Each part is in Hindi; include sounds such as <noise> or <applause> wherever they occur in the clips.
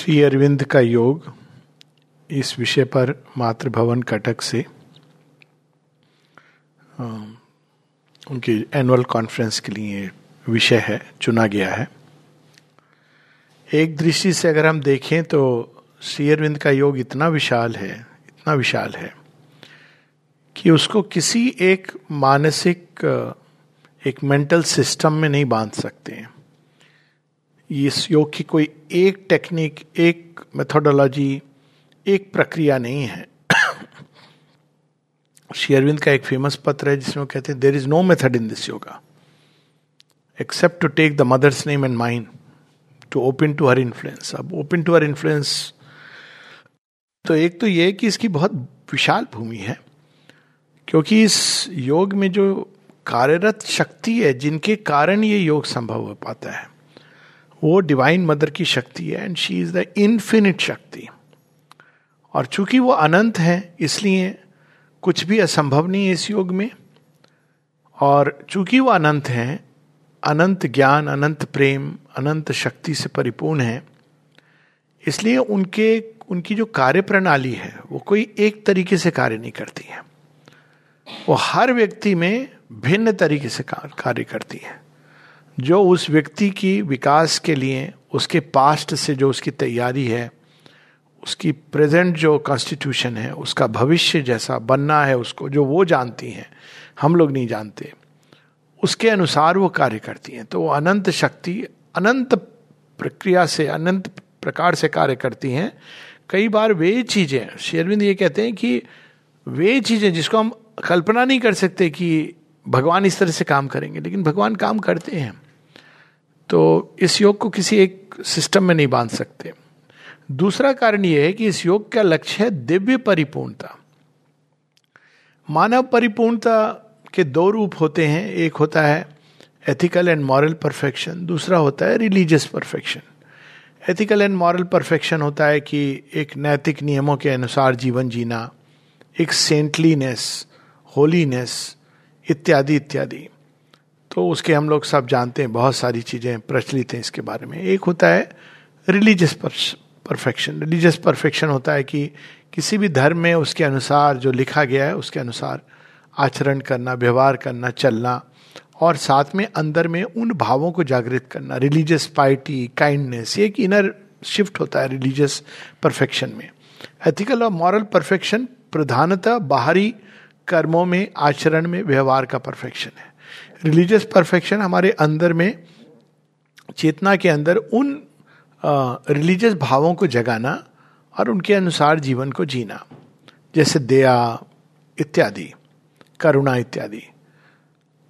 श्री अरविंद का योग इस विषय पर मातृभवन कटक से उनकी एनुअल कॉन्फ्रेंस के लिए विषय है, चुना गया है। एक दृष्टि से अगर हम देखें तो श्री अरविंद का योग इतना विशाल है, इतना विशाल है कि उसको किसी एक मानसिक एक मेंटल सिस्टम में नहीं बाँध सकते हैं। इस योग की कोई एक टेक्निक एक मेथोडोलॉजी एक प्रक्रिया नहीं है। <coughs> शेयरविंद का एक फ़ेमस पत्र है जिसमें वो कहते हैं there is no method in this yoga except to take the mother's name and mind to open to her influence अब ओपन टू हर इन्फ्लुएंस तो एक तो ये कि इसकी बहुत विशाल भूमि है, क्योंकि इस योग में जो कार्यरत शक्ति है, जिनके कारण ये योग संभव हो पाता है। वो डिवाइन मदर की शक्ति है and she is the infinite shakti. और चूँकि वो अनंत है, इसलिए कुछ भी असंभव नहीं है इस योग में, और चूँकि वो अनंत हैं, अनंत ज्ञान, अनंत प्रेम, अनंत शक्ति से परिपूर्ण है, इसलिए उनके, उनकी जो कार्य प्रणाली है, वो कोई एक तरीके से कार्य नहीं करती है। वो हर व्यक्ति में भिन्न तरीके से कार्य करती है। जो उस व्यक्ति की विकास के लिए, उसके पास्ट से जो उसकी तैयारी है, उसकी प्रेजेंट जो कॉन्स्टिट्यूशन है, उसका भविष्य जैसा बनना है उसको, जो वो जानती हैं, हम लोग नहीं जानते, उसके अनुसार वो कार्य करती हैं। तो वो अनंत शक्ति, अनंत प्रक्रिया से, अनंत प्रकार से कार्य करती हैं। कई बार वे चीज़ें शेरविंद ये कहते हैं कि वे चीज़ें जिसको हम कल्पना नहीं कर सकते कि भगवान इस तरह से काम करेंगे, लेकिन भगवान काम करते हैं। तो इस योग को किसी एक सिस्टम में नहीं बाँध सकते। दूसरा कारण यह है कि इस योग का लक्ष्य है दिव्य परिपूर्णता। मानव परिपूर्णता के दो रूप होते हैं। एक होता है एथिकल एंड मॉरल परफेक्शन दूसरा होता है religious perfection ethical and moral perfection होता है कि एक नैतिक नियमों के अनुसार जीवन जीना, एक सेंटलीनेस होलीनेस इत्यादि इत्यादि। तो उसके हम लोग सब जानते हैं, बहुत सारी चीज़ें प्रचलित हैं इसके बारे में। एक होता है रिलीजियस परफेक्शन रिलीजियस परफेक्शन होता है कि किसी भी धर्म में उसके अनुसार जो लिखा गया है, उसके अनुसार आचरण करना, व्यवहार करना, चलना और साथ में अंदर में उन भावों को जागृत करना। रिलीजियस पाइटी काइंडनेस ये एक इनर शिफ्ट होता है रिलीजियस परफेक्शन में। एथिकल और मॉरल परफेक्शन प्रधानतः बाहरी कर्मों में, आचरण में व्यवहार का परफेक्शन है। रिलीजियस परफेक्शन हमारे अंदर में, चेतना के अंदर उन रिलीजियस भावों को जगाना और उनके अनुसार जीवन को जीना, जैसे दया इत्यादि, करुणा इत्यादि।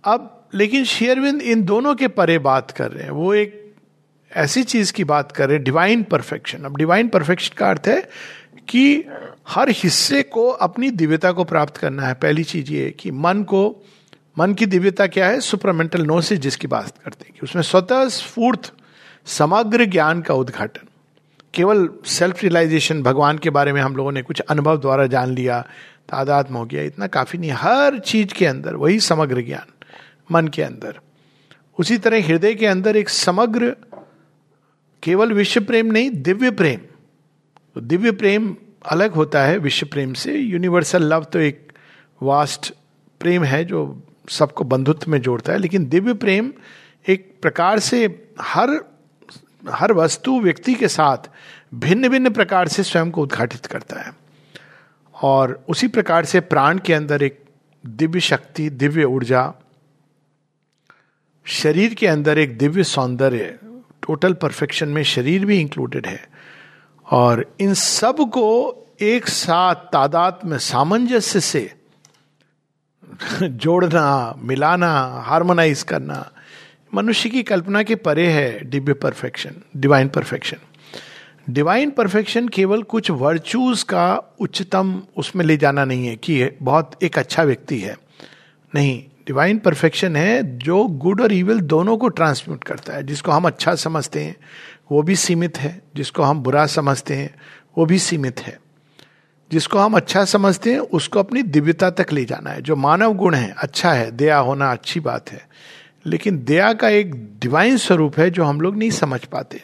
अब लेकिन शेयरविंद इन दोनों के परे बात कर रहे हैं। वो एक ऐसी चीज़ की बात कर रहे हैं डिवाइन परफेक्शन अब डिवाइन परफेक्शन का अर्थ है कि हर हिस्से को अपनी दिव्यता को प्राप्त करना है। पहली चीज़ ये कि मन को मन की दिव्यता क्या है? सुपरमेंटल नोसिस जिसकी बात करते हैं कि उसमें स्वतः स्फूर्त, समग्र ज्ञान का उद्घाटन। केवल सेल्फ रियलाइजेशन भगवान के बारे में हम लोगों ने कुछ अनुभव द्वारा जान लिया तादात्म हो गया, इतना काफ़ी नहीं। हर चीज़ के अंदर वही समग्र ज्ञान, मन के अंदर। उसी तरह हृदय के अंदर एक समग्र, केवल विश्व प्रेम नहीं, दिव्य प्रेम। तो दिव्य प्रेम अलग होता है विश्व प्रेम से। यूनिवर्सल लव तो एक वास्ट प्रेम है जो सबको बंधुत्व में जोड़ता है, लेकिन दिव्य प्रेम एक प्रकार से हर हर वस्तु व्यक्ति के साथ भिन्न भिन्न प्रकार से स्वयं को उद्घाटित करता है। और उसी प्रकार से प्राण के अंदर एक दिव्य शक्ति, दिव्य ऊर्जा, शरीर के अंदर एक दिव्य सौंदर्य टोटल परफेक्शन में शरीर भी इंक्लूडेड है। और इन सबको एक साथ तादाद में सामंजस्य से <laughs> जोड़ना, मिलाना हार्मोनाइज करना, मनुष्य की कल्पना के परे है Divya perfection divine perfection divine perfection केवल कुछ वर्चूज का उच्चतम उसमें ले जाना नहीं है कि बहुत एक अच्छा व्यक्ति है। नहीं डिवाइन परफेक्शन है जो गुड और इविल दोनों को ट्रांसम्यूट करता है, जिसको हम अच्छा समझते हैं, वो भी सीमित है, जिसको हम बुरा समझते हैं, वो भी सीमित है। जिसको हम अच्छा समझते हैं, उसको अपनी दिव्यता तक ले जाना है। जो मानव गुण है अच्छा है, दया होना अच्छी बात है। लेकिन दया का एक डिवाइन स्वरूप है जो हम लोग नहीं समझ पाते।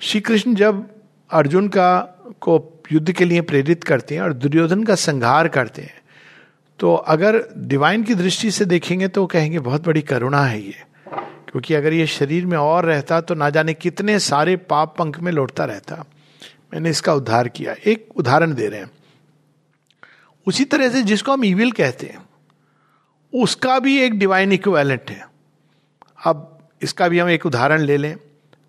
श्री कृष्ण जब अर्जुन का, को युद्ध के लिए प्रेरित करते हैं और दुर्योधन का संहार करते हैं तो अगर डिवाइन की दृष्टि से देखेंगे तो कहेंगे, बहुत बड़ी करुणा है ये। क्योंकि अगर ये शरीर में और रहता तो ना जाने कितने सारे पाप पंख में लौटता रहता। मैंने इसका उद्धार किया। एक उदाहरण दे रहे हैं। उसी तरह से जिसको हम ईविल कहते हैं, उसका भी एक डिवाइन इक्वेलेंट है। अब इसका भी हम एक उदाहरण ले लें।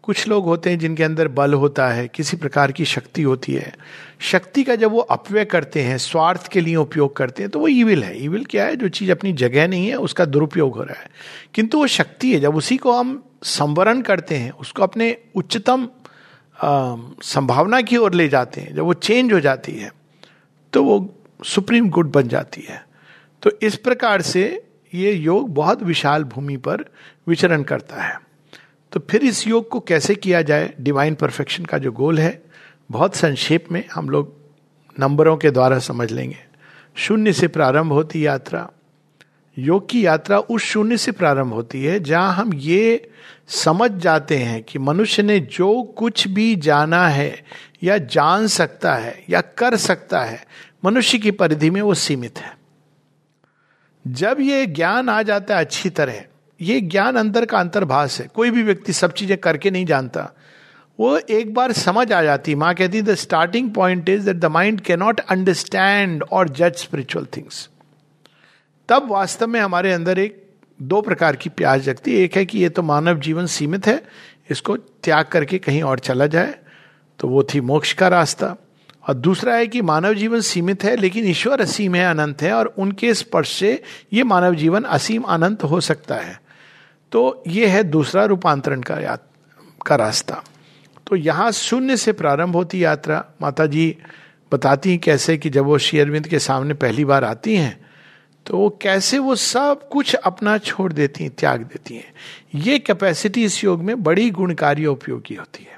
कुछ लोग होते हैं जिनके अंदर बल होता है, किसी प्रकार की शक्ति होती है। शक्ति का जब वो अपव्यय करते हैं, स्वार्थ के लिए उपयोग करते हैं तो वो ईविल है। ईविल क्या है? जो चीज़ अपनी जगह नहीं है, उसका दुरुपयोग हो रहा है। किंतु वो शक्ति है, जब उसी को हम संवरण करते हैं, उसको अपने उच्चतम संभावना की ओर ले जाते हैं, जब वो चेंज हो जाती है तो वो सुप्रीम गुड बन जाती है। तो इस प्रकार से ये योग बहुत विशाल भूमि पर विचरण करता है। तो फिर इस योग को कैसे किया जाए? डिवाइन परफेक्शन का जो गोल है, बहुत संक्षेप में हम लोग नंबरों के द्वारा समझ लेंगे। शून्य से प्रारंभ होती यात्रा। योग की यात्रा उस शून्य से प्रारंभ होती है, जहाँ हम ये समझ जाते हैं कि मनुष्य ने जो कुछ भी जाना है, या जान सकता है, या कर सकता है मनुष्य की परिधि में वो सीमित है। जब ये ज्ञान आ जाता है अच्छी तरह, ये ज्ञान अंदर का अंतर्भाष है, कोई भी व्यक्ति सब चीज़ें करके नहीं जानता, वो एक बार समझ आ जाती माँ कहती the starting point is that the mind cannot understand और जज स्पिरिचुअल थिंग्स तब वास्तव में हमारे अंदर एक, दो प्रकार की प्यास जगती एक है कि ये तो मानव जीवन सीमित है, इसको त्याग करके कहीं और चला जाए तो वो थी मोक्ष का रास्ता। और दूसरा है कि मानव जीवन सीमित है लेकिन ईश्वर असीम है अनंत है और उनके स्पर्श से ये मानव जीवन असीम अनंत हो सकता है। तो ये है दूसरा रूपांतरण का या, का रास्ता। तो यहाँ शून्य से प्रारंभ होती यात्रा। माता जी बताती हैं कैसे कि जब वो शेयरविंद के सामने पहली बार आती हैं तो वो कैसे वो सब कुछ अपना छोड़ देती हैं त्याग देती हैं। ये कैपेसिटी इस योग में बड़ी गुणकारी उपयोगी होती है।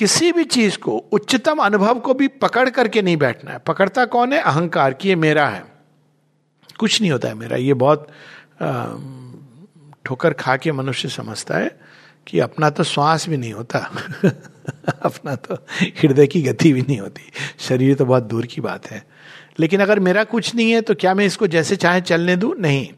किसी भी चीज़ को, उच्चतम अनुभव को भी पकड़ करके नहीं बैठना है। पकड़ता कौन है? अहंकार कि ये मेरा है। कुछ नहीं होता है मेरा। ये बहुत ठोकर खा के मनुष्य समझता है कि अपना तो श्वास भी नहीं होता। <laughs> अपना तो हृदय की गति भी नहीं होती। शरीर तो बहुत दूर की बात है। लेकिन अगर मेरा कुछ नहीं है तो क्या मैं इसको जैसे चाहे चलने दू? नहीं।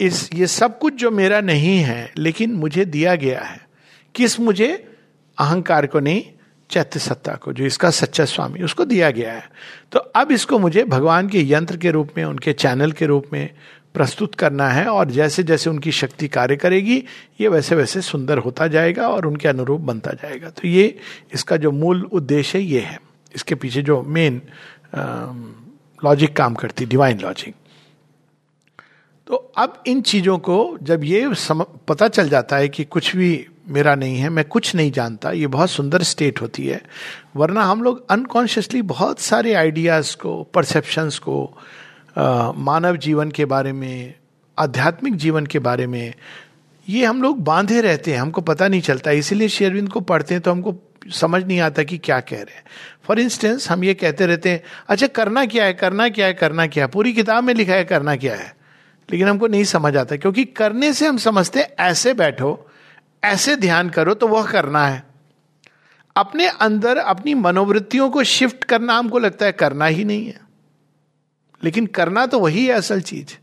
इस, ये सब कुछ जो मेरा नहीं है, लेकिन मुझे दिया गया है। किस मुझे? अहंकार को नहीं चैत्य सत्ता को जो इसका सच्चा स्वामी उसको दिया गया है। तो अब इसको मुझे भगवान के यंत्र के रूप में उनके चैनल के रूप में प्रस्तुत करना है और जैसे जैसे उनकी शक्ति कार्य करेगी ये वैसे वैसे सुंदर होता जाएगा और उनके अनुरूप बनता जाएगा। तो ये इसका जो मूल उद्देश्य है ये है। इसके पीछे जो मेन लॉजिक काम करती डिवाइन लॉजिक तो अब इन चीज़ों को जब ये सम, पता चल जाता है कि कुछ भी मेरा नहीं है मैं कुछ नहीं जानता ये बहुत सुंदर स्टेट होती है। वरना हम लोग अनकॉन्शियसली बहुत सारे आइडियाज़ को परसेप्शंस को आ, मानव जीवन के बारे में आध्यात्मिक जीवन के बारे में ये हम लोग बांधे रहते हैं हमको पता नहीं चलता। इसीलिए शेरविंद को पढ़ते हैं तो हमको समझ नहीं आता कि क्या कह रहे हैं। फॉर इंस्टेंस हम ये कहते रहते हैं अच्छा करना क्या है करना क्या है करना क्या है? पूरी किताब में लिखा है करना क्या है? लेकिन हमको नहीं समझ आता क्योंकि करने से हम समझते ऐसे बैठो ऐसे ध्यान करो तो वह करना है। अपने अंदर अपनी मनोवृत्तियों को शिफ्ट करना हमको लगता है करना ही नहीं है। लेकिन करना तो वही है असल चीज़।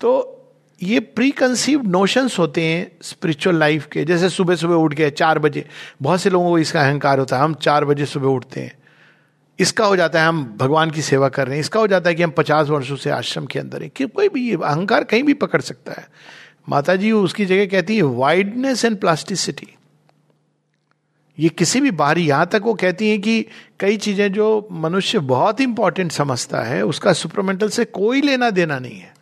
तो ये प्री कंसीव नोशंस होते हैं स्पिरिचुअल लाइफ के। जैसे सुबह सुबह उठ गए, चार बजे। बहुत से लोगों को इसका अहंकार होता है। हम चार बजे सुबह उठते हैं। इसका हो जाता है हम भगवान की सेवा कर रहे हैं। इसका हो जाता है कि हम पचास वर्षों से आश्रम के अंदर हैं। कि कोई भी अहंकार कहीं भी पकड़ सकता है। माता जी उसकी जगह कहती है वाइडनेस एंड प्लास्टिसिटी ये किसी भी बाहरी, यहाँ तक वो कहती हैं कि कई चीज़ें जो मनुष्य बहुत इंपॉर्टेंट समझता है, उसका सुपरमेंटल से कोई लेना देना नहीं है।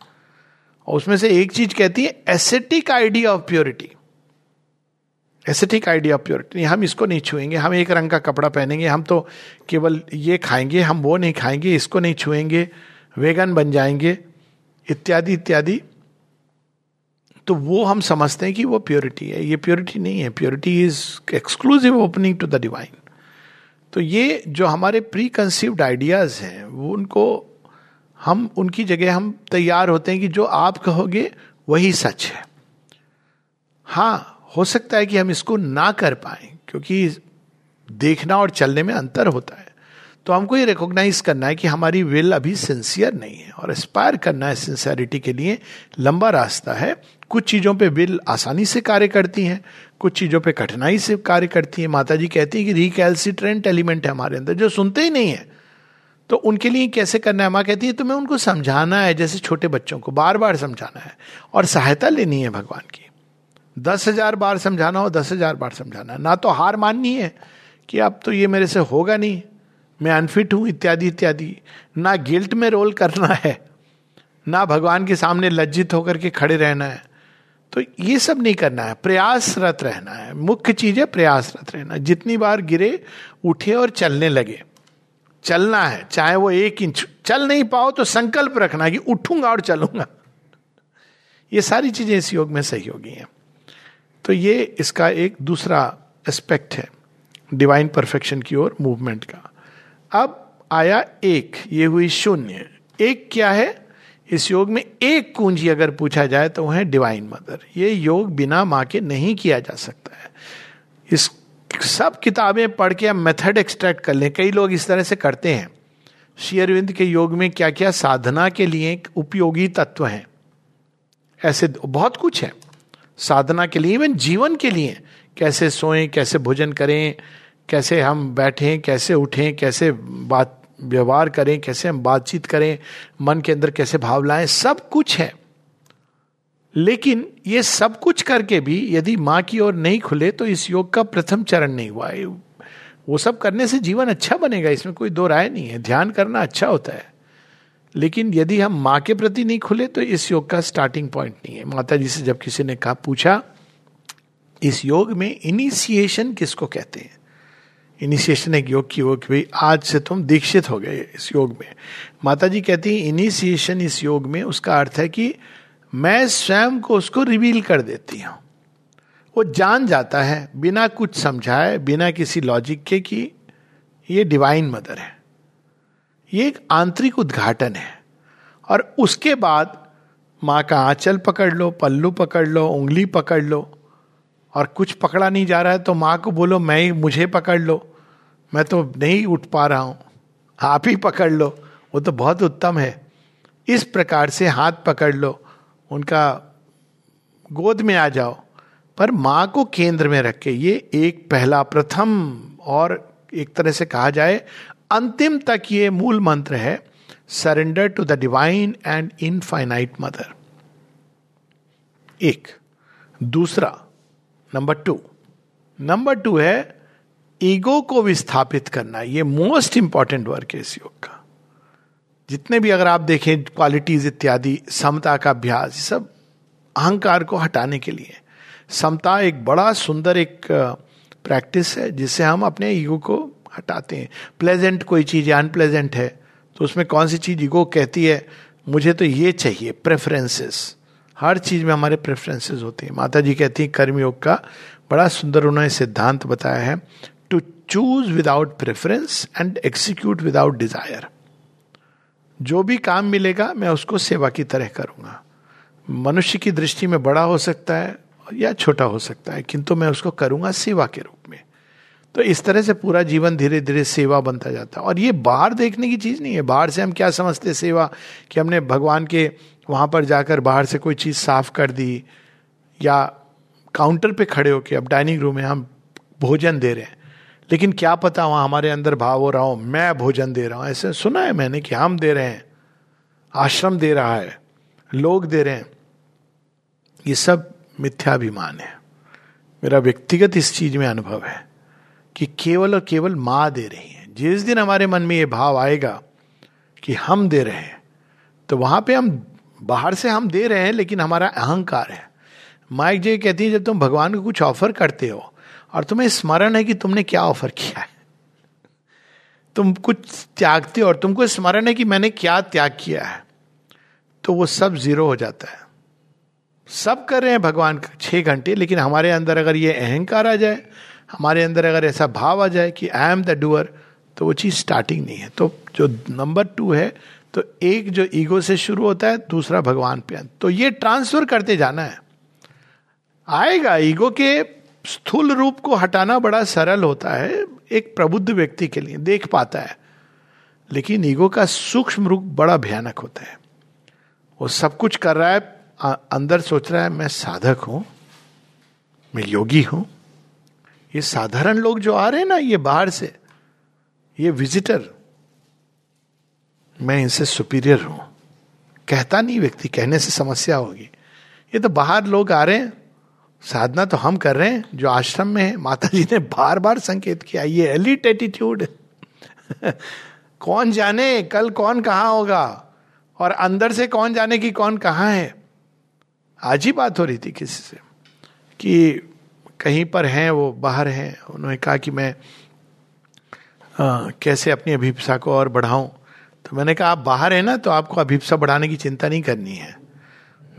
और उसमें से एक चीज़ कहती है ascetic idea of purity ascetic idea of purity हम इसको नहीं छुएँगे, हम एक रंग का कपड़ा पहनेंगे, हम तो केवल ये खाएँगे, हम वो नहीं खाएँगे, इसको नहीं छुएँगे, वेगन बन जाएँगे, इत्यादि इत्यादि। तो वो हम समझते हैं कि वो प्योरिटी है। ये प्योरिटी नहीं है। Purity is exclusive opening to the divine तो ये जो हमारे प्री कंसीव्ड आइडियाज़ हैं, वो उनको हम, उनकी जगह हम तैयार होते हैं कि जो आप कहोगे, वही सच है। हाँ हो सकता है कि हम इसको ना कर पाए, क्योंकि देखना और चलने में अंतर होता है। तो हमको ये रिकॉग्नाइज करना है कि हमारी विल अभी सिंसियर नहीं है और एस्पायर करना है सिंसियरिटी के लिए। लंबा रास्ता है। कुछ चीज़ों पे विल आसानी से कार्य करती हैं, कुछ चीज़ों पे कठिनाई से कार्य करती है। माता जी कहती है कि रिकैल्सिट्रेंट एलिमेंट है हमारे अंदर, जो सुनते ही नहीं है। तो उनके लिए कैसे करना है? माँ कहती है, तुम्हें उनको समझाना है, जैसे छोटे बच्चों को बार बार समझाना है और सहायता लेनी है भगवान की। दस हज़ार बार समझाना हो, दस हज़ार बार समझाना है। ना तो हार माननी है कि अब तो ये मेरे से होगा नहीं। मैं अनफिट हूँ, इत्यादि इत्यादि। ना गिल्ट में रोल करना है, ना भगवान के सामने लज्जित होकर के खड़े रहना है। तो ये सब नहीं करना है। प्रयासरत रहना है। मुख्य चीज़ है प्रयासरत रहना। जितनी बार गिरे, उठे और चलने लगे। चलना है, चाहे वो एक इंच, चल नहीं पाओ तो संकल्प रखना कि उठूँगा और चलूँगा। ये सारी चीज़ें इस योग में सही होगी हैं। तो ये इसका एक दूसरा एस्पेक्ट है डिवाइन परफेक्शन की ओर मूवमेंट का। अब आया एक, ये हुई शून्य। एक क्या है? इस योग में एक कुंजी अगर पूछा जाए तो वह है डिवाइन मदर ये योग बिना माँ के नहीं किया जा सकता है। इस सब किताबें पढ़ के हम मेथड एक्सट्रैक्ट कर लें। कई लोग इस तरह से करते हैं। श्री अरविंद के योग में क्या क्या साधना के लिए उपयोगी तत्व हैं? ऐसे बहुत कुछ है। साधना के लिए इवन जीवन के लिए। कैसे सोएँ, कैसे भोजन करें, कैसे हम बैठें, कैसे उठें, कैसे बात व्यवहार करें, कैसे हम बातचीत करें, मन के अंदर कैसे भाव लाएँ, सब कुछ है। लेकिन ये सब कुछ करके भी यदि माँ की ओर नहीं खुले तो इस योग का प्रथम चरण नहीं हुआ। है वो सब करने से जीवन अच्छा बनेगा, इसमें कोई दो राय नहीं है। ध्यान करना अच्छा होता है। लेकिन यदि हम माँ के प्रति नहीं खुले तो इस योग का स्टार्टिंग पॉइंट नहीं है। माता जी से जब किसी ने कहा, पूछा, इस योग में इनिशिएशन किसको कहते हैं? इनिशिएशन एक योग की कि भाई आज से तुम दीक्षित हो गए इस योग में। माता जी कहती है, इनिशिएशन इस योग में, उसका अर्थ है कि मैं स्वयं को उसको रिवील कर देती हूँ। वो जान जाता है, बिना कुछ समझाए, बिना किसी लॉजिक के कि ये डिवाइन मदर है। ये एक आंतरिक उद्घाटन है। और उसके बाद माँ का आंचल पकड़ लो, पल्लू पकड़ लो, उंगली पकड़ लो और कुछ पकड़ा नहीं जा रहा है तो माँ को बोलो, मैं ही, मुझे पकड़ लो। मैं तो नहीं उठ पा रहा हूँ। आप ही पकड़ लो। वो तो बहुत उत्तम है। इस प्रकार से हाथ पकड़ लो। उनका गोद में आ जाओ। पर माँ को केंद्र में रख के, ये एक पहला प्रथम और एक तरह से कहा जाए, अंतिम तक ये मूल मंत्र है surrender to the divine and infinite mother एक। दूसरा नंबर टू। नंबर टू है, ईगो को विस्थापित करना। ये मोस्ट इंपॉर्टेंट वर्क है इस योग का। जितने भी अगर आप देखें क्वालिटीज इत्यादि, समता का अभ्यास सब अहंकार को हटाने के लिए। समता एक बड़ा सुंदर एक प्रैक्टिस है, जिससे हम अपने ईगो को हटाते हैं। प्लेजेंट कोई चीज़ है अनप्लेजेंट है तो उसमें कौन सी चीज़ ईगो कहती है? मुझे तो ये चाहिए प्रेफरेंसेस हर चीज़ में हमारे प्रेफरेंसेस होते हैं। माता जी कहती हैं कर्मयोग का बड़ा सुंदर उन्होंने सिद्धांत बताया है to choose without preference and execute without desire जो भी काम मिलेगा, मैं उसको सेवा की तरह करूँगा। मनुष्य की दृष्टि में बड़ा हो सकता है या छोटा हो सकता है, किंतु मैं उसको करूँगा सेवा के रूप में। तो इस तरह से पूरा जीवन धीरे धीरे सेवा बनता जाता है। और ये बाहर देखने की चीज़ नहीं है। बाहर से हम क्या समझते सेवा कि हमने भगवान के वहाँ पर जाकर बाहर से कोई चीज़ साफ़ कर दी या काउंटर पे खड़े होके, अब डाइनिंग रूम में हम भोजन दे रहे हैं। लेकिन क्या पता वहाँ हमारे अंदर भाव हो रहा हो, मैं भोजन दे रहा हूँ। ऐसे सुना है मैंने कि हम दे रहे हैं, आश्रम दे रहा है, लोग दे रहे हैं। ये सब मिथ्याभिमान है। मेरा व्यक्तिगत इस चीज़ में अनुभव है कि केवल और केवल माँ दे रही है। जिस दिन हमारे मन में ये भाव आएगा कि हम दे रहे हैं तो वहाँ पे हम बाहर से हम दे रहे हैं, लेकिन हमारा अहंकार है। माइक जी कहती है, जब तुम भगवान को कुछ ऑफ़र करते हो, और तुम्हें स्मरण है कि तुमने क्या ऑफ़र किया है? तुम कुछ त्यागते हो और तुमको स्मरण है कि मैंने क्या त्याग किया है तो वो सब ज़ीरो हो जाता है। सब कर रहे हैं भगवान का छह घंटे, लेकिन हमारे अंदर अगर ये अहंकार आ जाए, हमारे अंदर अगर ऐसा भाव आ जाए कि आई एम द डूअर तो वो चीज़ स्टार्टिंग नहीं है। तो जो नंबर टू है तो एक जो ईगो से शुरू होता है, दूसरा भगवान पे अंत। तो ये ट्रांसफ़र करते जाना है। आएगा ईगो के स्थूल रूप को हटाना बड़ा सरल होता है, एक प्रबुद्ध व्यक्ति के लिए, देख पाता है। लेकिन ईगो का सूक्ष्म रूप बड़ा भयानक होता है। वो सब कुछ कर रहा है अंदर सोच रहा है, मैं साधक हूँ, मैं योगी हूँ। ये साधारण लोग जो आ रहे हैं ना, ये बाहर से, ये विजिटर मैं इनसे सुपीरियर हूँ। कहता नहीं व्यक्ति कहने से समस्या होगी। ये तो बाहर लोग आ रहे हैं साधना तो हम कर रहे हैं जो आश्रम में है। माता जी ने बार बार संकेत किया ये एलिट एटीट्यूड <laughs> कौन जाने कल कौन कहा होगा? और अंदर से कौन जाने की कौन कहा है? आज ही बात हो रही थी किसी से कि कहीं पर हैं वो बाहर हैं। उन्होंने कहा कि मैं आ, कैसे अपनी अभिप्सा को और बढ़ाऊं? तो मैंने कहा, आप बाहर है ना तो आपको अभिप्सा बढ़ाने की चिंता नहीं करनी है।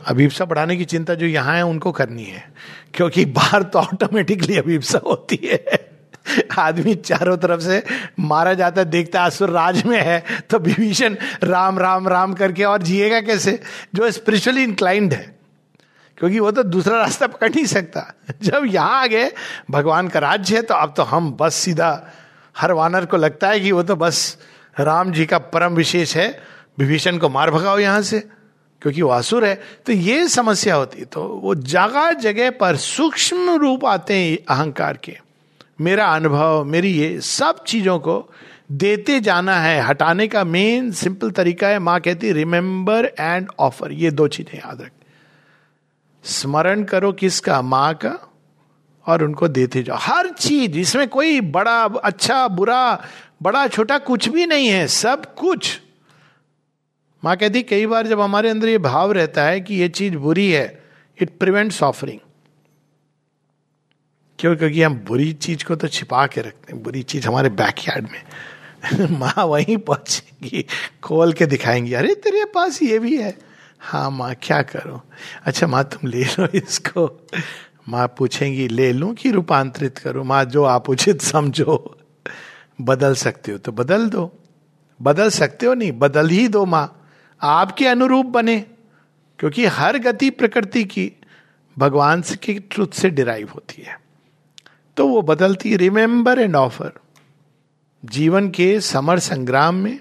अभिप्सा बढ़ाने की चिंता जो यहाँ है, उनको करनी है। क्योंकि बाहर तो ऑटोमेटिकली अभिप्सा होती है। आदमी चारों तरफ़ से मारा जाता है, देखता असुर राज में है तो विभीषण राम राम राम करके और जिएगा कैसे? जो स्पिरिचुअली इंक्लाइंड है। क्योंकि वो तो दूसरा रास्ता पकड़ नहीं सकता। जब यहाँ आ गए, भगवान का राज्य है तो अब तो हम बस सीधा, हर वानर को लगता है कि वो तो बस राम जी का परम विशेष है, विभीषण को मार भगाओ यहाँ से, क्योंकि वो असुर है। तो ये समस्या होती तो वो जगह जगह पर सूक्ष्म रूप आते हैं अहंकार के। मेरा अनुभव, मेरी ये सब चीज़ों को देते जाना है, हटाने का मेन सिंपल तरीका है। माँ कहती रिमेंबर एंड ऑफ़र ये दो चीज़ें याद रख। स्मरण करो किसका, माँ का, और उनको देते जाओ। हर चीज़, इसमें कोई बड़ा अच्छा बुरा बड़ा छोटा कुछ भी नहीं है, सब कुछ। माँ कहती, कई बार जब हमारे अंदर ये भाव रहता है कि ये चीज़ बुरी है इट प्रिवेंट ऑफरिंग क्यों? क्योंकि हम बुरी चीज़ को तो छिपा के रखते हैं, बुरी चीज़ हमारे बैकयार्ड में। <laughs> माँ वहीं पहुंचेगी, खोल के दिखाएँगी, अरे, तेरे पास ये भी है। हाँ माँ, क्या करो? अच्छा माँ, तुम ले लो इसको। माँ पूछेंगी, ले लूँ कि रूपांतरित करो? माँ, जो आप उचित समझो। बदल सकते हो। तो बदल दो। बदल सकते हो नहीं, बदल ही दो माँ। आपके अनुरूप बने, क्योंकि हर गति प्रकृति की भगवान की ट्रुथ से डिराइव होती है। तो वो बदलती रिमेंबर एंड ऑफ़र जीवन के समर संग्राम में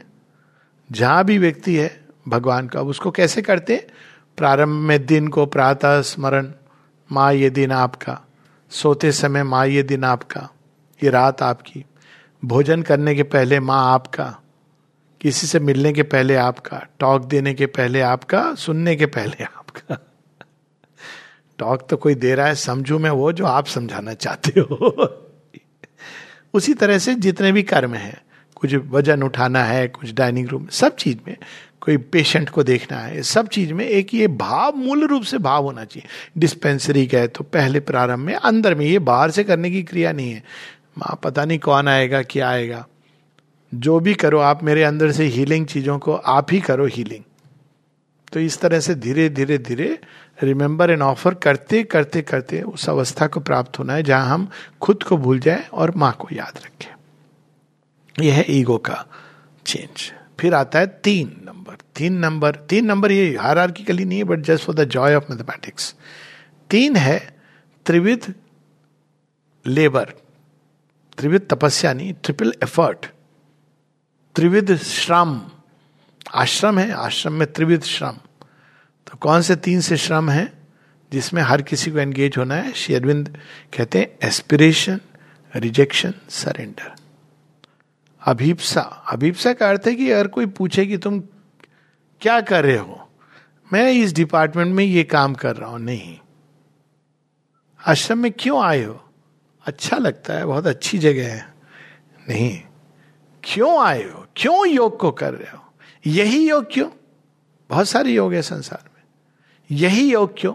जहाँ भी व्यक्ति है, भगवान का उसको कैसे करते प्रारंभ में दिन को प्रातः स्मरण, माँ ये दिन आपका। सोते समय माँ ये दिन आपका। ये रात आपकी। भोजन करने के पहले माँ आपका, किसी से मिलने के पहले आपका, टॉक देने के पहले आपका, सुनने के पहले आपका। टॉक तो कोई दे रहा है, समझू मैं वो जो आप समझाना चाहते हो। उसी तरह से जितने भी कर्म हैं, कुछ वज़न उठाना है, कुछ डाइनिंग रूम, सब चीज़ में कोई पेशेंट को देखना है, सब चीज़ में एक ये भाव, मूल रूप से भाव होना चाहिए। डिस्पेंसरी गए तो पहले प्रारंभ में, अंदर में, ये बाहर से करने की क्रिया नहीं है। माँ, पता नहीं कौन आएगा, क्या आएगा। जो भी करो, आप मेरे अंदर से हीलिंग चीज़ों को आप ही करो हीलिंग तो इस तरह से धीरे धीरे धीरे रिमेंबर एंड ऑफ़र करते करते करते उस अवस्था को प्राप्त होना है, जहाँ हम खुद को भूल जाए और माँ को याद रखें। यह है ईगो का चेंज फिर आता है तीन नंबर। तीन नंबर तीन नंबर ये हार आर की नहीं है but just for the joy of mathematics तीन है त्रिविध लेबर त्रिविध तपस्या नहीं ट्रिपल एफर्ट त्रिविध श्रम। आश्रम है, आश्रम में त्रिविध श्रम। तो कौन से तीन से श्रम है जिसमें हर किसी को एंगेज होना है? श्री अरविंद कहते हैं एस्पिरेशन रिजेक्शन सरेंडर अभीपसा। अभीपसा का अर्थ है कि अगर कोई पूछे कि तुम क्या कर रहे हो? मैं इस डिपार्टमेंट में ये काम कर रहा हूँ, नहीं। आश्रम में क्यों आए हो? अच्छा लगता है, बहुत अच्छी जगह है। नहीं, क्यों आए हो? क्यों योग को कर रहे हो? यही योग क्यों? बहुत सारे योग है संसार में। यही योग क्यों?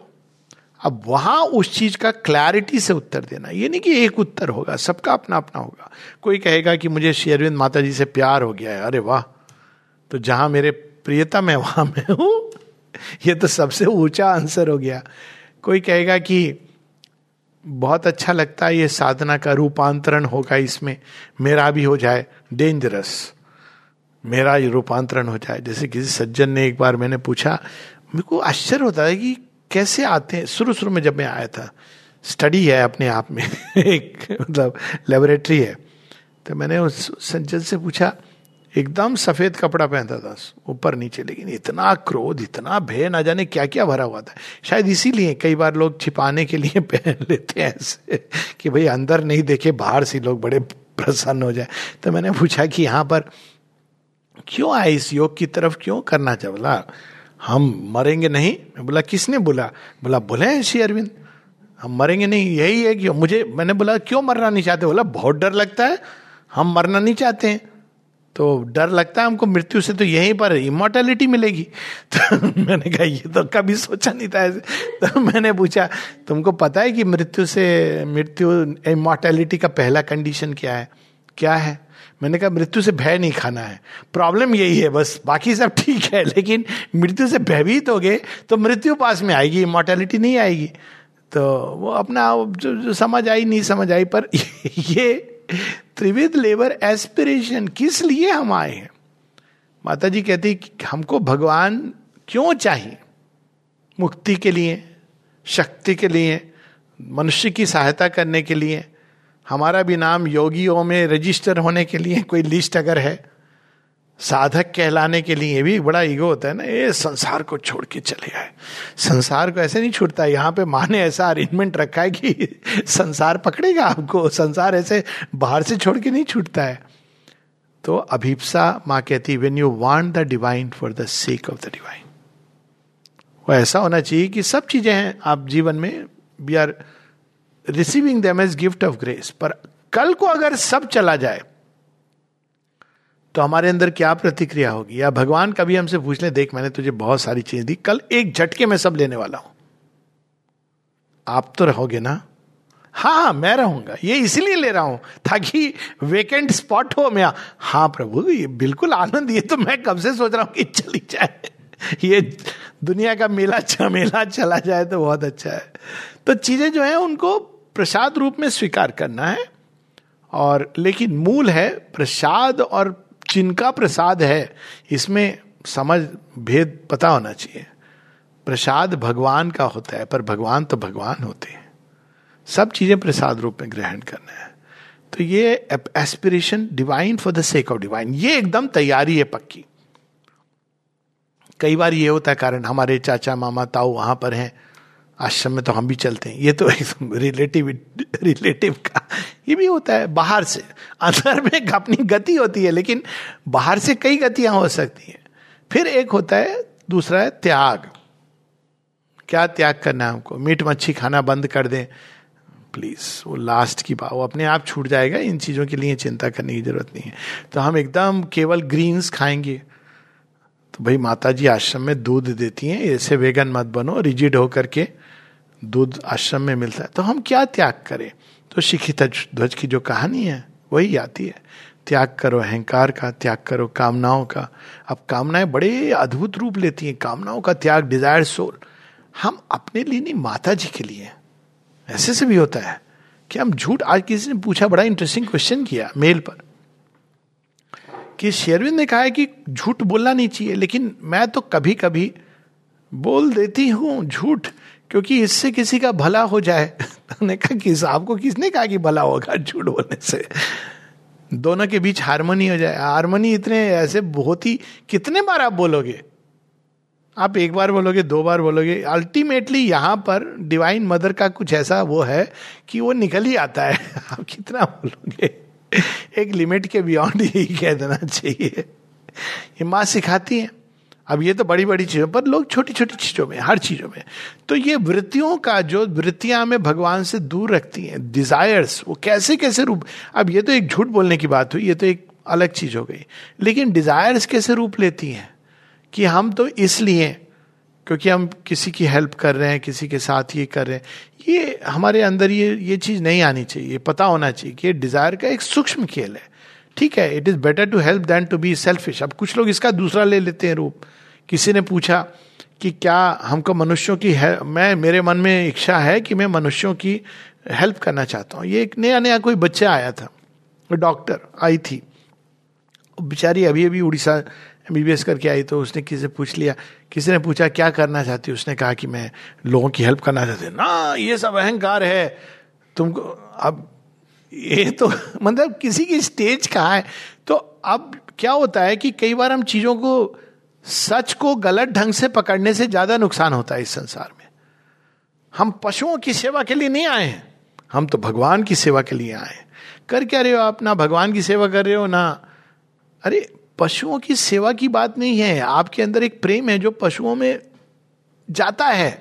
अब वहाँ उस चीज़ का क्लैरिटी से उत्तर देना। ये नहीं कि एक उत्तर होगा, सबका अपना अपना होगा। कोई कहेगा कि मुझे शेरविंद माता जी से प्यार हो गया है। अरे वाह तो जहाँ मेरे प्रियता में वहाँ मैं हूँ। ये तो सबसे ऊँचा आंसर हो गया। कोई कहेगा कि बहुत अच्छा लगता है, ये साधना का रूपांतरण होगा इसमें। मेरा भी हो जाए डेंजरस मेरा ये रूपांतरण हो जाए। जैसे किसी सज्जन ने एक बार मैंने पूछा, मेरे को आश्चर्य होता है कि कैसे आते हैं। शुरू शुरू में जब मैं आया था स्टडी है अपने आप में, <laughs> एक मतलब लेबोरेटरी है। तो मैंने उस सज्जन से पूछा एकदम सफ़ेद कपड़ा पहनता था, ऊपर नीचे, लेकिन इतना क्रोध, इतना भय, ना जाने क्या क्या भरा हुआ था। शायद इसीलिए कई बार लोग छिपाने के लिए <laughs> पहन लेते हैं ऐसे, कि भाई अंदर नहीं देखे, बाहर से लोग बड़े प्रसन्न हो जाए। तो मैंने पूछा कि यहाँ पर क्यों आए इस योग की तरफ़, क्यों करना चाहे? बोला, हम मरेंगे नहीं। मैं बोला, किसने बोला? बोला, बोले श्री अरविंद, हम मरेंगे नहीं, यही है कि मुझे, मैंने बोला, क्यों मरना नहीं चाहते? बोला, बहुत डर लगता है, हम मरना नहीं चाहते हैं। तो डर लगता है हमको मृत्यु से तो यहीं पर इमोर्टैलिटी मिलेगी। तो <laughs> मैंने कहा ये तो कभी सोचा नहीं था ऐसे। तो मैंने पूछा तुमको पता है कि मृत्यु से मृत्यु इमोर्टैलिटी का पहला कंडीशन क्या है? क्या है? मैंने कहा मृत्यु से भय नहीं खाना है। प्रॉब्लम यही है बस बाकी सब ठीक है लेकिन मृत्यु से भयभीत हो गए तो मृत्यु पास में आएगी इमोर्टैलिटी नहीं आएगी। तो वो अपना जो, जो समझ आई नहीं समझ आई पर <laughs> ये त्रिविध लेबर एस्पिरेशन किस लिए हम आए हैं? माता जी कहती कि हमको भगवान क्यों चाहिए? मुक्ति के लिए, शक्ति के लिए, मनुष्य की सहायता करने के लिए, हमारा भी नाम योगियों में रजिस्टर होने के लिए कोई लिस्ट अगर है साधक कहलाने के लिए भी बड़ा ईगो होता है ना, ये संसार को छोड़ के चले आए। संसार को ऐसे नहीं छूटता, यहाँ पे माँ ने ऐसा अरेंजमेंट रखा है कि <laughs> संसार पकड़ेगा आपको, संसार ऐसे बाहर से छोड़ के नहीं छूटता है। तो अभिप्सा माँ कहती when you want the divine for the sake of the divine वो ऐसा होना चाहिए कि सब चीज़ें हैं, आप जीवन में we are receiving them as gift of grace पर कल को अगर सब चला जाए तो हमारे अंदर क्या प्रतिक्रिया होगी? या भगवान कभी हमसे पूछ ले, देख, मैंने तुझे बहुत सारी चीज़ें दी, कल एक झटके में सब लेने वाला हूँ। आप तो रहोगे ना? हाँ हाँ मैं रहूँगा, ये इसीलिए ले रहा हूँ, ताकि वेकेंट स्पॉट हो मैं हाँ प्रभु, ये बिल्कुल आनंद, ये तो मैं कब से सोच रहा हूँ कि चली जाए। ये दुनिया का मेला चमेला चला जाए तो बहुत अच्छा है। तो चीज़ें जो है, उनको प्रसाद रूप में स्वीकार करना है, और लेकिन मूल है प्रसाद और जिनका प्रसाद है, इसमें समझ, भेद पता होना चाहिए। प्रसाद भगवान का होता है, पर भगवान तो भगवान होते हैं। सब चीज़ें प्रसाद रूप में ग्रहण करना है। तो ये aspiration divine for the sake of divine ये एकदम तैयारी है पक्की। कई बार ये होता है कारण हमारे चाचा मामा ताऊ वहाँ पर हैं। आश्रम में तो हम भी चलते हैं। ये तो एकदम रिलेटिव रिलेटिव का, ये भी होता है, बाहर से। अंदर में अपनी गति होती है, लेकिन बाहर से कई गतियाँ हो सकती हैं। फिर एक होता है, दूसरा है त्याग। क्या त्याग करना है हमको? मीट मच्छी खाना बंद कर दें। प्लीज़ वो लास्ट की बात, वो अपने आप छूट जाएगा, इन चीज़ों के लिए चिंता करने की ज़रूरत नहीं है। तो हम एकदम केवल ग्रीन्स खाएँगे। तो भाई माता जी आश्रम में दूध देती हैं, ऐसे वेगन मत बनो रिजिड होकर के दूध आश्रम में मिलता है। तो हम क्या त्याग करें? तो शिखित ध्वज की जो कहानी है, वही आती है। त्याग करो अहंकार का, त्याग करो कामनाओं का। अब कामनाएँ बड़े अद्भुत रूप लेती हैं। कामनाओं का त्याग डिज़ायर सोल हम अपने लिए नहीं माता जी के लिए ऐसे से भी होता है कि हम झूठ, आज किसी ने पूछा, बड़ा इंटरेस्टिंग क्वेश्चन किया मेल पर। कि शेरविंद ने कहा है कि झूठ बोलना नहीं चाहिए, लेकिन मैं तो कभी कभी बोल देती हूँ झूठ, क्योंकि इससे किसी का भला हो जाए। <laughs> ने कहा, किस, आपको किसने कहा कि भला होगा झूठ बोलने से? दोनों के बीच हारमोनी हो जाए। हारमोनी इतने ऐसे बहुत ही, कितने बार आप बोलोगे? आप एक बार बोलोगे, दो बार बोलोगे। अल्टीमेटली यहाँ पर डिवाइन मदर का कुछ ऐसा वो है कि वो निकल ही आता है। <laughs> आप कितना बोलोगे? एक लिमिट के बियॉन्ड यही कह देना चाहिए। ये माँ सिखाती है। अब ये तो बड़ी बड़ी चीज़ों पर लोग छोटी छोटी चीज़ों में, हर चीज़ों में। तो ये वृत्तियों का जो वृत्तियाँ हमें भगवान से दूर रखती हैं डिजायर्स वो कैसे कैसे रूप, अब ये तो एक झूठ बोलने की बात हुई, ये तो एक अलग चीज़ हो गई। लेकिन डिजायर्स कैसे रूप लेती हैं? कि हम तो इसलिए क्योंकि हम किसी की हेल्प कर रहे हैं, किसी के साथ ये कर रहे हैं। ये हमारे अंदर ये ये चीज़ नहीं आनी चाहिए पता होना चाहिए कि ये डिज़ायर का एक सूक्ष्म खेल है। ठीक है it is better to help than to be selfish अब कुछ लोग इसका दूसरा ले लेते हैं रूप। किसी ने पूछा कि क्या हमको मनुष्यों की है मैं, मेरे मन में इच्छा है कि मैं मनुष्यों की हेल्प करना चाहता हूँ। ये एक नया नया कोई बच्चा आया था डॉक्टर आई थी। बेचारी अभी अभी उड़ीसा एमबीबीएस करके आई तो उसने किसी से पूछ लिया किसी ने पूछा, क्या करना चाहती उसने कहा कि, मैं लोगों की हेल्प करना चाहती ना, ये सब अहंकार है। तुमको, अब ये तो <laughs> मतलब किसी की स्टेज कहाँ है? तो अब क्या होता है कि कई बार हम चीज़ों को, सच को गलत ढंग से पकड़ने से ज़्यादा नुकसान होता है इस संसार में। हम पशुओं की सेवा के लिए नहीं आए हैं। हम तो भगवान की सेवा के लिए आए कर क्या रहे हो आप? ना भगवान की सेवा कर रहे हो, ना। अरे पशुओं की सेवा की बात नहीं है। आपके अंदर एक प्रेम है जो पशुओं में जाता है।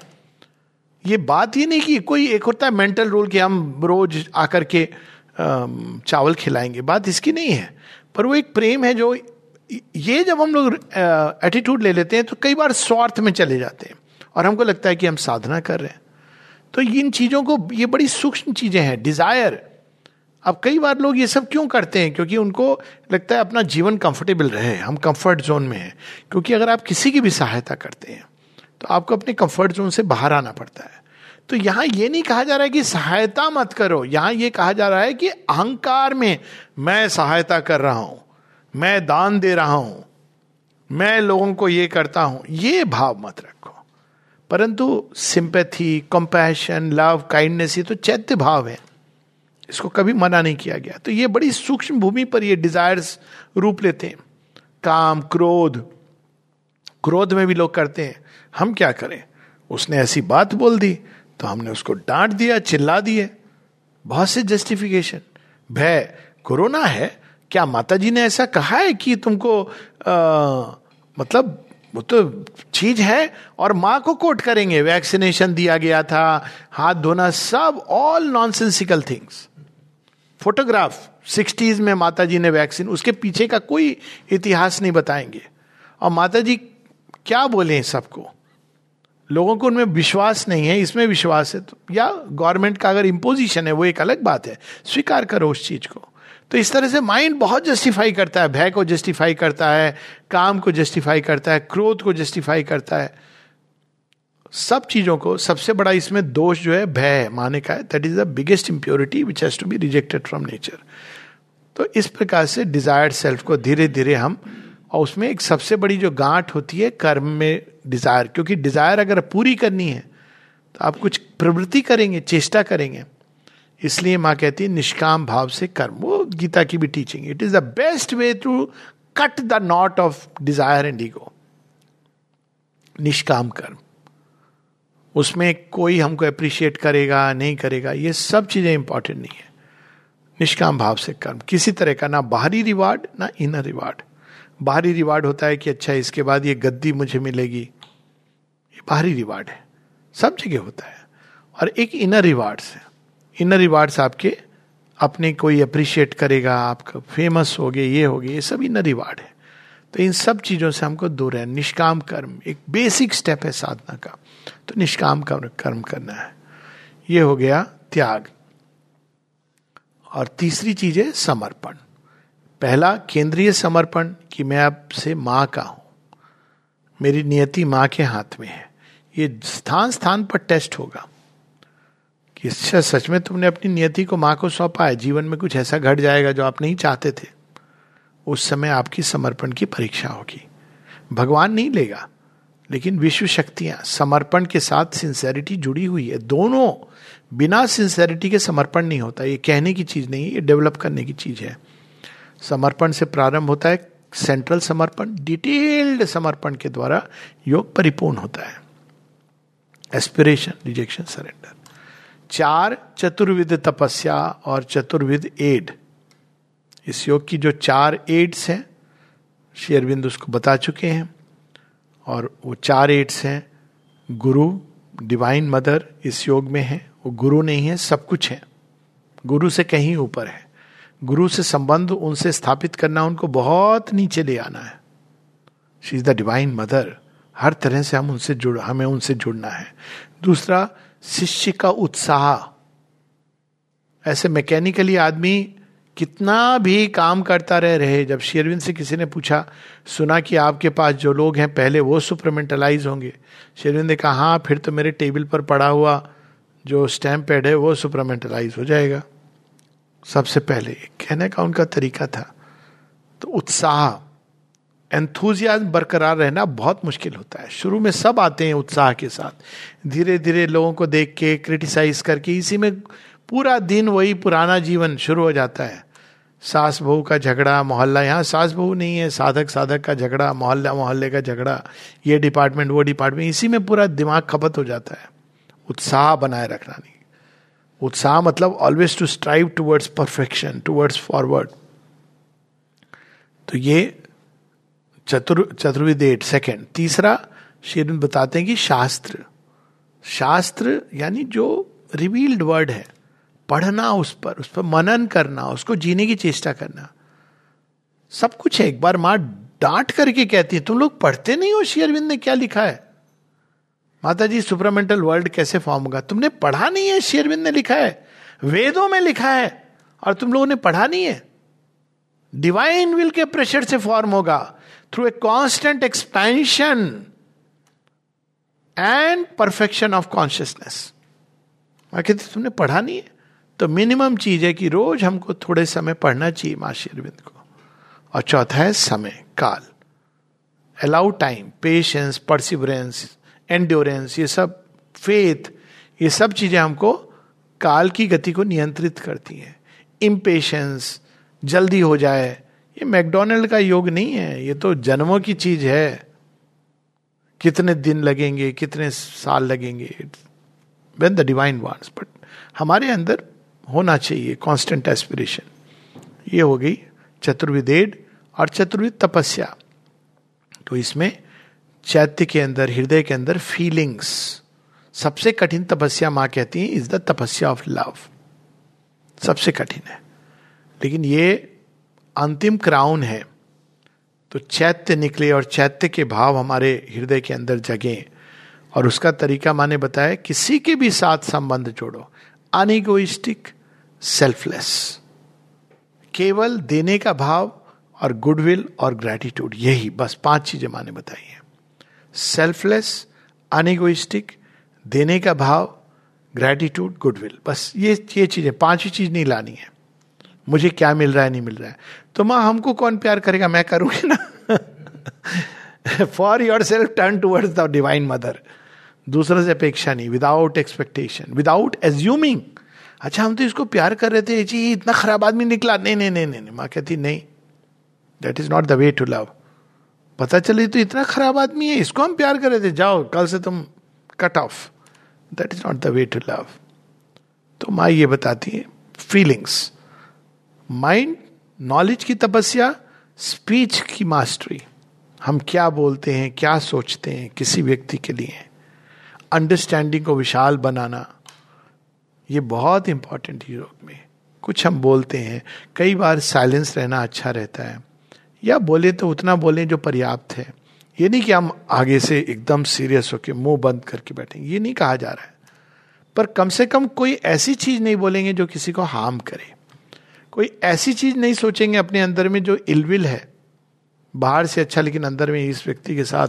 ये बात ही नहीं कि कोई एक होता है मेंटल रोल कि हम रोज आकर के चावल खिलाएँगे। बात इसकी नहीं है। पर वो एक प्रेम है जो ये जब हम लोग एटीट्यूड ले लेते हैं तो कई बार स्वार्थ में चले जाते हैं। और हमको लगता है कि हम साधना कर रहे हैं। तो इन चीज़ों को, ये बड़ी सूक्ष्म चीज़ें हैं। डिज़ायर अब कई बार लोग ये सब क्यों करते हैं? क्योंकि उनको लगता है अपना जीवन कंफर्टेबल रहे, हम कंफर्ट जोन में हैं। क्योंकि अगर आप किसी की भी सहायता करते हैं तो आपको अपने कंफर्ट जोन से बाहर आना पड़ता है। तो यहाँ ये नहीं कहा जा रहा है कि सहायता मत करो। यहाँ ये कहा जा रहा है कि अहंकार में मैं सहायता कर रहा हूँ, मैं दान दे रहा हूँ, मैं लोगों को ये करता हूँ, ये भाव मत रखो। परंतु सिंपैथी कंपैशन लव काइंडनेस ये तो चैत्य भाव है। इसको कभी मना नहीं किया गया। तो ये बड़ी सूक्ष्म भूमि पर ये डिजायर्स रूप लेते हैं। काम क्रोध क्रोध में भी लोग करते हैं। हम क्या करें? उसने ऐसी बात बोल दी तो हमने उसको डांट दिया चिल्ला दिए। बहुत से जस्टिफिकेशन भय कोरोना है? क्या माता जी ने ऐसा कहा है कि तुमको आ, मतलब वो तो चीज़ है और माँ को कोट करेंगे? वैक्सीनेशन दिया गया था हाथ धोना सब all nonsensical things photograph, sixties में माता जी ने वैक्सीन, उसके पीछे का कोई इतिहास नहीं बताएँगे। और माता जी क्या बोले सबको? लोगों को उनमें विश्वास नहीं है, इसमें विश्वास है तो या गवर्नमेंट का अगर इम्पोजिशन है, वो एक अलग बात है। स्वीकार करो उस चीज़ को। तो इस तरह से माइंड बहुत जस्टिफाई करता है, भय को जस्टिफाई करता है, काम को जस्टिफाई करता है, क्रोध को जस्टिफाई करता है। सब चीज़ों को, सबसे बड़ा इसमें दोष जो है भय है, माने का है। That is the biggest impurity which has to be rejected from nature तो इस प्रकार से डिजायर्ड सेल्फ को धीरे धीरे हम, और उसमें एक सबसे बड़ी जो गांठ होती है कर्म में डिज़ायर क्योंकि डिज़ायर अगर पूरी करनी है तो आप कुछ प्रवृत्ति करेंगे, चेष्टा करेंगे। इसलिए माँ कहती है, निष्काम भाव से कर्म। वो गीता की भी teaching it is the best way to cut the knot of desire and ego निष्काम कर्म। उसमें कोई हमको अप्रिशिएट करेगा, नहीं करेगा, ये सब चीज़ें इंपॉर्टेंट नहीं है। निष्काम भाव से कर्म। किसी तरह का ना बाहरी रिवार्ड ना इनर रिवार्ड बाहरी रिवार्ड होता है कि अच्छा इसके बाद ये गद्दी मुझे मिलेगी। ये बाहरी रिवार्ड है। सब जगह होता है। और एक इनर रिवार्ड्स है। इनर रिवार्ड्स आपके अपने कोई अप्रिशिएट करेगा, आपका फ़ेमस हो गए, ये हो गए, ये सब इनर रिवार्ड है। तो इन सब चीज़ों से हमको दूर है। निष्काम कर्म, एक बेसिक स्टेप है साधना का। तो निष्काम कर्म करना है। ये हो गया त्याग। और तीसरी चीज़ है समर्पण। पहला, केंद्रीय समर्पण कि मैं आपसे माँ का हूँ। मेरी नियति माँ के हाथ में है। ये स्थान स्थान पर टेस्ट होगा कि अच्छा सच में तुमने अपनी नियति को माँ को सौंपा है। जीवन में कुछ ऐसा घट जाएगा जो आप नहीं चाहते थे। उस समय आपकी समर्पण की परीक्षा होगी। भगवान नहीं लेगा। लेकिन विश्व शक्तियाँ, समर्पण के साथ सिंसेरिटी जुड़ी हुई है। दोनों बिना सिंसेरिटी के समर्पण नहीं होता। ये कहने की चीज़ नहीं ये डेवलप करने की चीज़ है। समर्पण से प्रारंभ होता है सेंट्रल समर्पण डिटेल्ड समर्पण के द्वारा योग परिपूर्ण होता है। एस्पिरेशन रिजेक्शन सरेंडर चार चतुर्विद तपस्या और चतुर्विद एड इस योग की जो चार एड्स हैं शेयरबिंद उसको बता चुके हैं। और वो चार एड्स हैं, गुरु डिवाइन मदर इस योग में है, वो गुरु नहीं है, सब कुछ है। गुरु से कहीं ऊपर है। गुरु से संबंध उनसे स्थापित करना, उनको बहुत नीचे ले आना है। She is the divine mother हर तरह से हम उनसे जुड़, हमें उनसे जुड़ना है। दूसरा, शिष्य का उत्साह। ऐसे मैकेनिकली आदमी कितना भी काम करता रह, रहे। जब शेरविंद से किसी ने पूछा, सुना कि आपके पास जो लोग हैं, पहले वो सुपरमेंटलाइज होंगे? शेरविंद ने कहा हाँ फिर तो मेरे टेबल पर पड़ा हुआ जो स्टैम्प पैड है, वो सुपरमेंटलाइज हो जाएगा। सबसे पहले कहने का उनका तरीका था। तो उत्साह एंथुजियाज बरकरार रहना बहुत मुश्किल होता है। शुरू में सब आते हैं उत्साह के साथ। धीरे धीरे लोगों को देख के क्रिटिसाइज करके, इसी में पूरा दिन वही पुराना जीवन शुरू हो जाता है। सास बहू का झगड़ा, मोहल्ला, यहाँ सास बहू नहीं है, साधक साधक का झगड़ा, मोहल्ला, मोहल्ले का झगड़ा, ये डिपार्टमेंट, वो डिपार्टमेंट, इसी में पूरा दिमाग खपत हो जाता है। उत्साह बनाए रखना नहीं। उत्साह मतलब always to strive towards perfection towards forward तो ये चतुर चतुर्विद एट सेकेंड तीसरा शेरविंद बताते हैं कि शास्त्र। शास्त्र यानी जो रिवील्ड वर्ड है। पढ़ना, उस पर उस पर मनन करना, उसको जीने की चेष्टा करना। सब कुछ है, एक बार माँ डांट करके कहती है, तुम लोग पढ़ते नहीं हो? शेयरविंद ने क्या लिखा है? माता जी सुपरामेंटल वर्ल्ड कैसे फॉर्म होगा? तुमने पढ़ा नहीं है शेरविंद ने लिखा है। वेदों में लिखा है, और तुम लोगों ने पढ़ा नहीं है। डिवाइन विल के प्रेशर से फॉर्म होगा, through a constant expansion and perfection of consciousness. मैं कहती तुमने पढ़ा नहीं है? तो मिनिमम चीज़ है कि रोज हमको थोड़े समय पढ़ना चाहिए माँ शेरविंद को। और चौथा है समय, काल। Allow time patience perseverance endurance ये सब फेथ ये सब चीज़ें हमको काल की गति को नियंत्रित करती हैं। इम्पेशंस जल्दी हो जाए, ये मैकडोनल्ड का योग नहीं है, ये तो जन्मों की चीज़ है। कितने दिन लगेंगे, कितने साल लगेंगे when the divine wants but हमारे अंदर होना चाहिए कांस्टेंट एस्पिरेशन ये हो गई चतुर्विदेड और चतुर्विद तपस्या। तो इसमें चैत्य के अंदर, हृदय के अंदर फीलिंग्स सबसे कठिन तपस्या माँ कहती है is the tapasya of love सबसे कठिन है। लेकिन ये अंतिम क्राउन है। तो चैत्य निकले और चैत्य के भाव हमारे हृदय के अंदर जगे। और उसका तरीका माने बताया, किसी के भी साथ संबंध जोड़ो। अनइगोइस्टिक सेल्फलेस केवल देने का भाव और गुडविल और ग्रेटिट्यूड यही, बस पाँच चीज़ें माने बताई हैं। सेल्फलेस अनिगोइस्टिक देने का भाव ग्रेटिट्यूड गुडविल। बस ये ये चीज़ें, पाँच ही चीज़ नहीं लानी है। मुझे क्या मिल रहा है, नहीं मिल रहा है। तो माँ, हमको कौन प्यार करेगा? मैं करूँगी ना? For yourself turn towards the divine mother दूसरे से अपेक्षा नहीं। विदाउट एक्सपेक्टेशन विदाउट एज्यूमिंग अच्छा हम तो इसको प्यार कर रहे थे जी इतना खराब आदमी निकला। नहीं नहीं नहीं नहीं माँ कहती, नहीं that is not the way to love पता चले तो इतना खराब आदमी है, इसको हम प्यार कर रहे थे। जाओ, कल से तुम cut off that is not the way to love तो माँ ये बताती है फीलिंग्स माइंड नॉलेज की तपस्या स्पीच की मास्टरी हम क्या बोलते हैं, क्या सोचते हैं किसी व्यक्ति के लिए? अंडरस्टैंडिंग को विशाल बनाना ये बहुत इंपॉर्टेंट है योग में। कुछ हम बोलते हैं, कई बार साइलेंस रहना अच्छा रहता है। या बोले तो उतना बोलें जो पर्याप्त है। ये नहीं कि हम आगे से एकदम सीरियस होकर मुँह बंद करके बैठेंगे ये नहीं कहा जा रहा है। पर कम से कम कोई ऐसी चीज़ नहीं बोलेंगे जो किसी को हार्म करे। कोई ऐसी चीज़ नहीं सोचेंगे अपने अंदर में जो इलविल है। बाहर से अच्छा लेकिन अंदर में इस व्यक्ति के साथ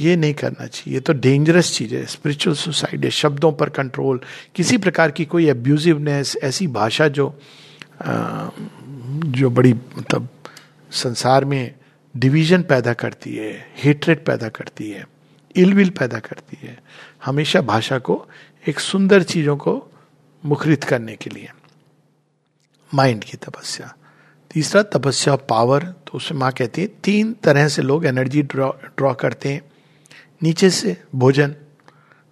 ये नहीं करना चाहिए। ये तो डेंजरस चीज़ है। स्पिरिचुअल सुसाइड है। शब्दों पर कंट्रोल किसी प्रकार की कोई अब्यूजिवनेस ऐसी भाषा जो आ, जो बड़ी मतलब संसार में डिवीज़न पैदा करती है हेट्रेट पैदा करती है इलविल पैदा करती है हमेशा भाषा को एक सुंदर चीज़ों को मुखरित करने के लिए। माइंड की तपस्या। तीसरा तपस्या पावर तो उसमें माँ कहती है तीन तरह से लोग एनर्जी ड्रॉ ड्रॉ करते हैं। नीचे से भोजन,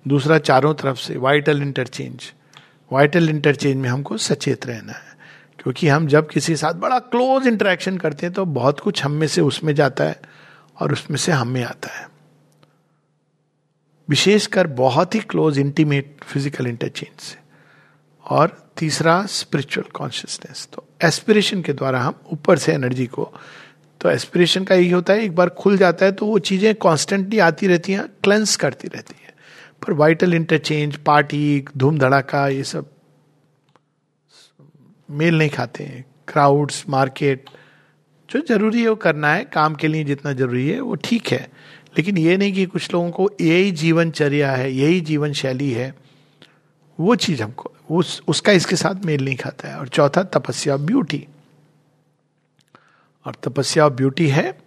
दूसरा चारों तरफ़ से वाइटल इंटरचेंज वाइटल इंटरचेंज में हमको सचेत रहना है, क्योंकि हम जब किसी के साथ बड़ा क्लोज इंटरेक्शन करते हैं तो बहुत कुछ हम में से उसमें जाता है और उसमें से हम में आता है। विशेषकर बहुत ही क्लोज इंटीमेट फ़िज़िकल इंटरचेंज से। और तीसरा स्पिरिचुअल कॉन्शियसनेस तो एस्पिरेशन के द्वारा हम ऊपर से एनर्जी को तो एस्पिरेशन का यही होता है, एक बार खुल जाता है तो वो चीज़ें कॉन्स्टेंटली आती रहती हैं क्लेंस करती रहती है। पर वाइटल इंटरचेंज पार्टी धूम धड़ाका ये सब मेल नहीं खाते हैं। क्राउड्स मार्केट जो ज़रूरी है वो करना है, काम के लिए जितना ज़रूरी है, वो ठीक है। लेकिन ये नहीं कि कुछ लोगों को यही जीवनचर्या है, यही जीवन शैली है, वो चीज़ हमको, उस, उसका इसके साथ मेल नहीं खाता है। और चौथा, तपस्या ब्यूटी और तपस्या ऑफ़ ब्यूटी है,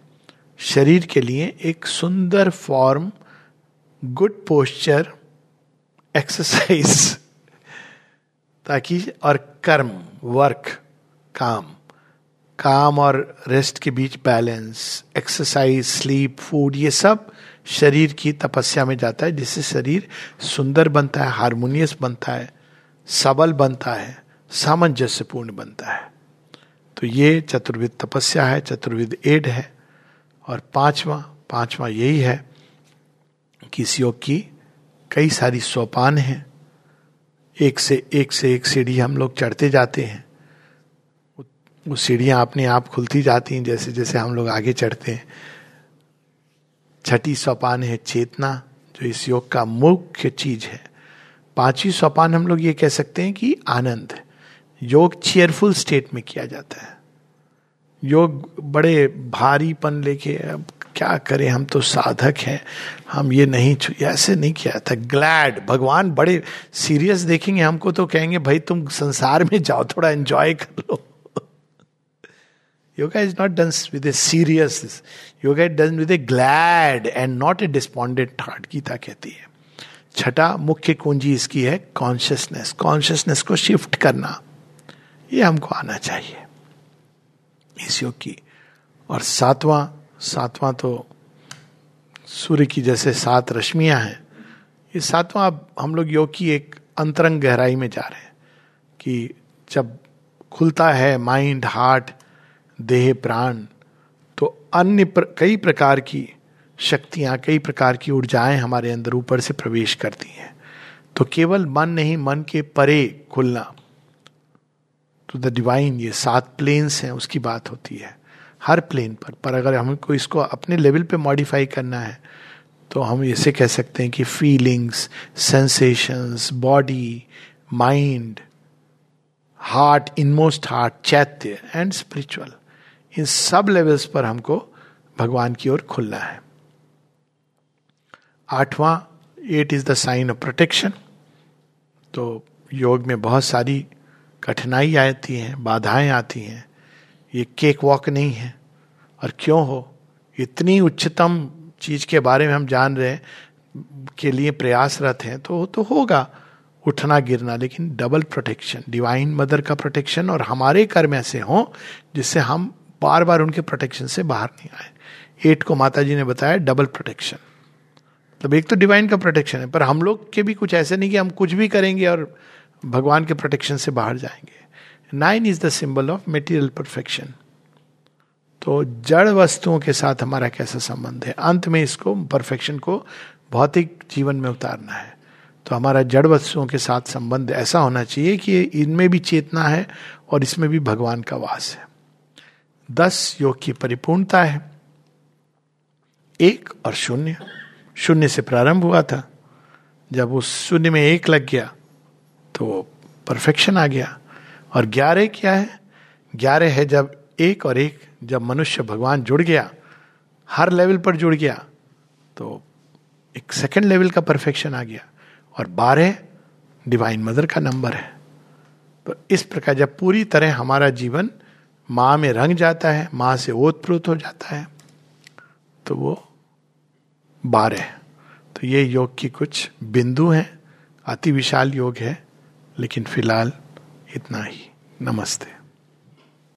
शरीर के लिए एक सुंदर फॉर्म गुड पोस्चर एक्सरसाइज ताकि, और कर्म वर्क काम काम और रेस्ट के बीच बैलेंस एक्सरसाइज स्लीप फ़ूड ये सब शरीर की तपस्या में जाता है, जिससे शरीर सुंदर बनता है हारमोनियस बनता है, सबल बनता है, सामंजस्यपूर्ण बनता है। तो ये चतुर्विद तपस्या है चतुर्विद एड है और पांचवा पांचवा यही है कि इस योग की कई सारी सोपान हैं। एक से एक से एक सीढ़ी हम लोग चढ़ते जाते हैं। वो सीढ़ियाँ अपने आप खुलती जाती हैं, जैसे जैसे हम लोग आगे चढ़ते हैं। छठी सोपान है चेतना, जो इस योग का मुख्य चीज़ है। पांचवी सोपान हम लोग ये कह सकते हैं कि आनंद योग चेयरफुल स्टेट में किया जाता है। योग बड़े भारीपन लेके, अब क्या करें, हम तो साधक हैं, हम ये नहीं ऐसे नहीं किया था। ग्लैड भगवान बड़े सीरियस देखेंगे, हमको तो कहेंगे, भाई, तुम संसार में जाओ, थोड़ा एंजॉय कर लो। Yoga is not done with a serious yoga is done with a glad and not a despondent heart Gita कहती है। छठा मुख्य कुंजी इसकी है कॉन्शियसनेस कॉन्शियसनेस को शिफ्ट करना। ये हमको आना चाहिए। इस योग की। और सातवां सातवां तो सूर्य की जैसे सात रश्मियाँ हैं। ये सातवां अब हम लोग योग की एक अंतरंग गहराई में जा रहे हैं कि जब खुलता है माइंड हार्ट देह प्राण तो अन्य प्र, कई प्रकार की शक्तियाँ कई प्रकार की ऊर्जाएँ हमारे अंदर ऊपर से प्रवेश करती हैं। तो केवल मन नहीं मन के परे खुलना टू द डिवाइन ये सात प्लेन्स हैं, उसकी बात होती है। हर प्लेन पर। पर अगर हमको इसको अपने लेवल पे मॉडिफाई करना है तो हम इसे कह सकते हैं कि feelings sensations body mind heart inmost heart chaitya and spiritual इन सब लेवल्स पर हमको भगवान की ओर खुलना है। आठवां eight is the sign of protection तो योग में बहुत सारी कठिनाई आती हैं, बाधाएँ आती हैं। ये केक वॉक नहीं है। और क्यों हो? इतनी उच्चतम चीज़ के बारे में हम जान रहे हैं, के लिए प्रयासरत हैं तो तो होगा। उठना, गिरना, लेकिन डबल प्रोटेक्शन डिवाइन मदर का प्रोटेक्शन और हमारे कर्म ऐसे हों, जिससे हम बार बार उनके प्रोटेक्शन से बाहर नहीं आए। एट को माता जी ने बताया डबल प्रोटेक्शन मतलब एक तो डिवाइन का प्रोटेक्शन है, पर हम लोग के भी कुछ ऐसे नहीं कि हम कुछ भी करेंगे और भगवान के प्रोटेक्शन से बाहर जाएँगे। Nine is the symbol of material perfection तो जड़ वस्तुओं के साथ हमारा कैसा संबंध है? अंत में इसको परफेक्शन को भौतिक जीवन में उतारना है। तो हमारा जड़ वस्तुओं के साथ संबंध ऐसा होना चाहिए कि इनमें भी चेतना है और इसमें भी भगवान का वास है। दस, योग की परिपूर्णता है। एक और शून्य। शून्य से प्रारंभ हुआ था। जब उस शून्य में एक लग गया तो परफेक्शन आ गया। और ग्यारह क्या है? ग्यारह है जब एक और एक जब मनुष्य भगवान जुड़ गया, हर लेवल पर जुड़ गया तो एक सेकेंड लेवल का परफेक्शन आ गया। और बारह डिवाइन मदर का नंबर है। तो इस प्रकार जब पूरी तरह हमारा जीवन माँ में रंग जाता है, माँ से ओतप्रोत हो जाता है तो वो बारह तो ये योग की कुछ बिंदु हैं, अति विशाल योग है। लेकिन फ़िलहाल इतना ही। नमस्ते।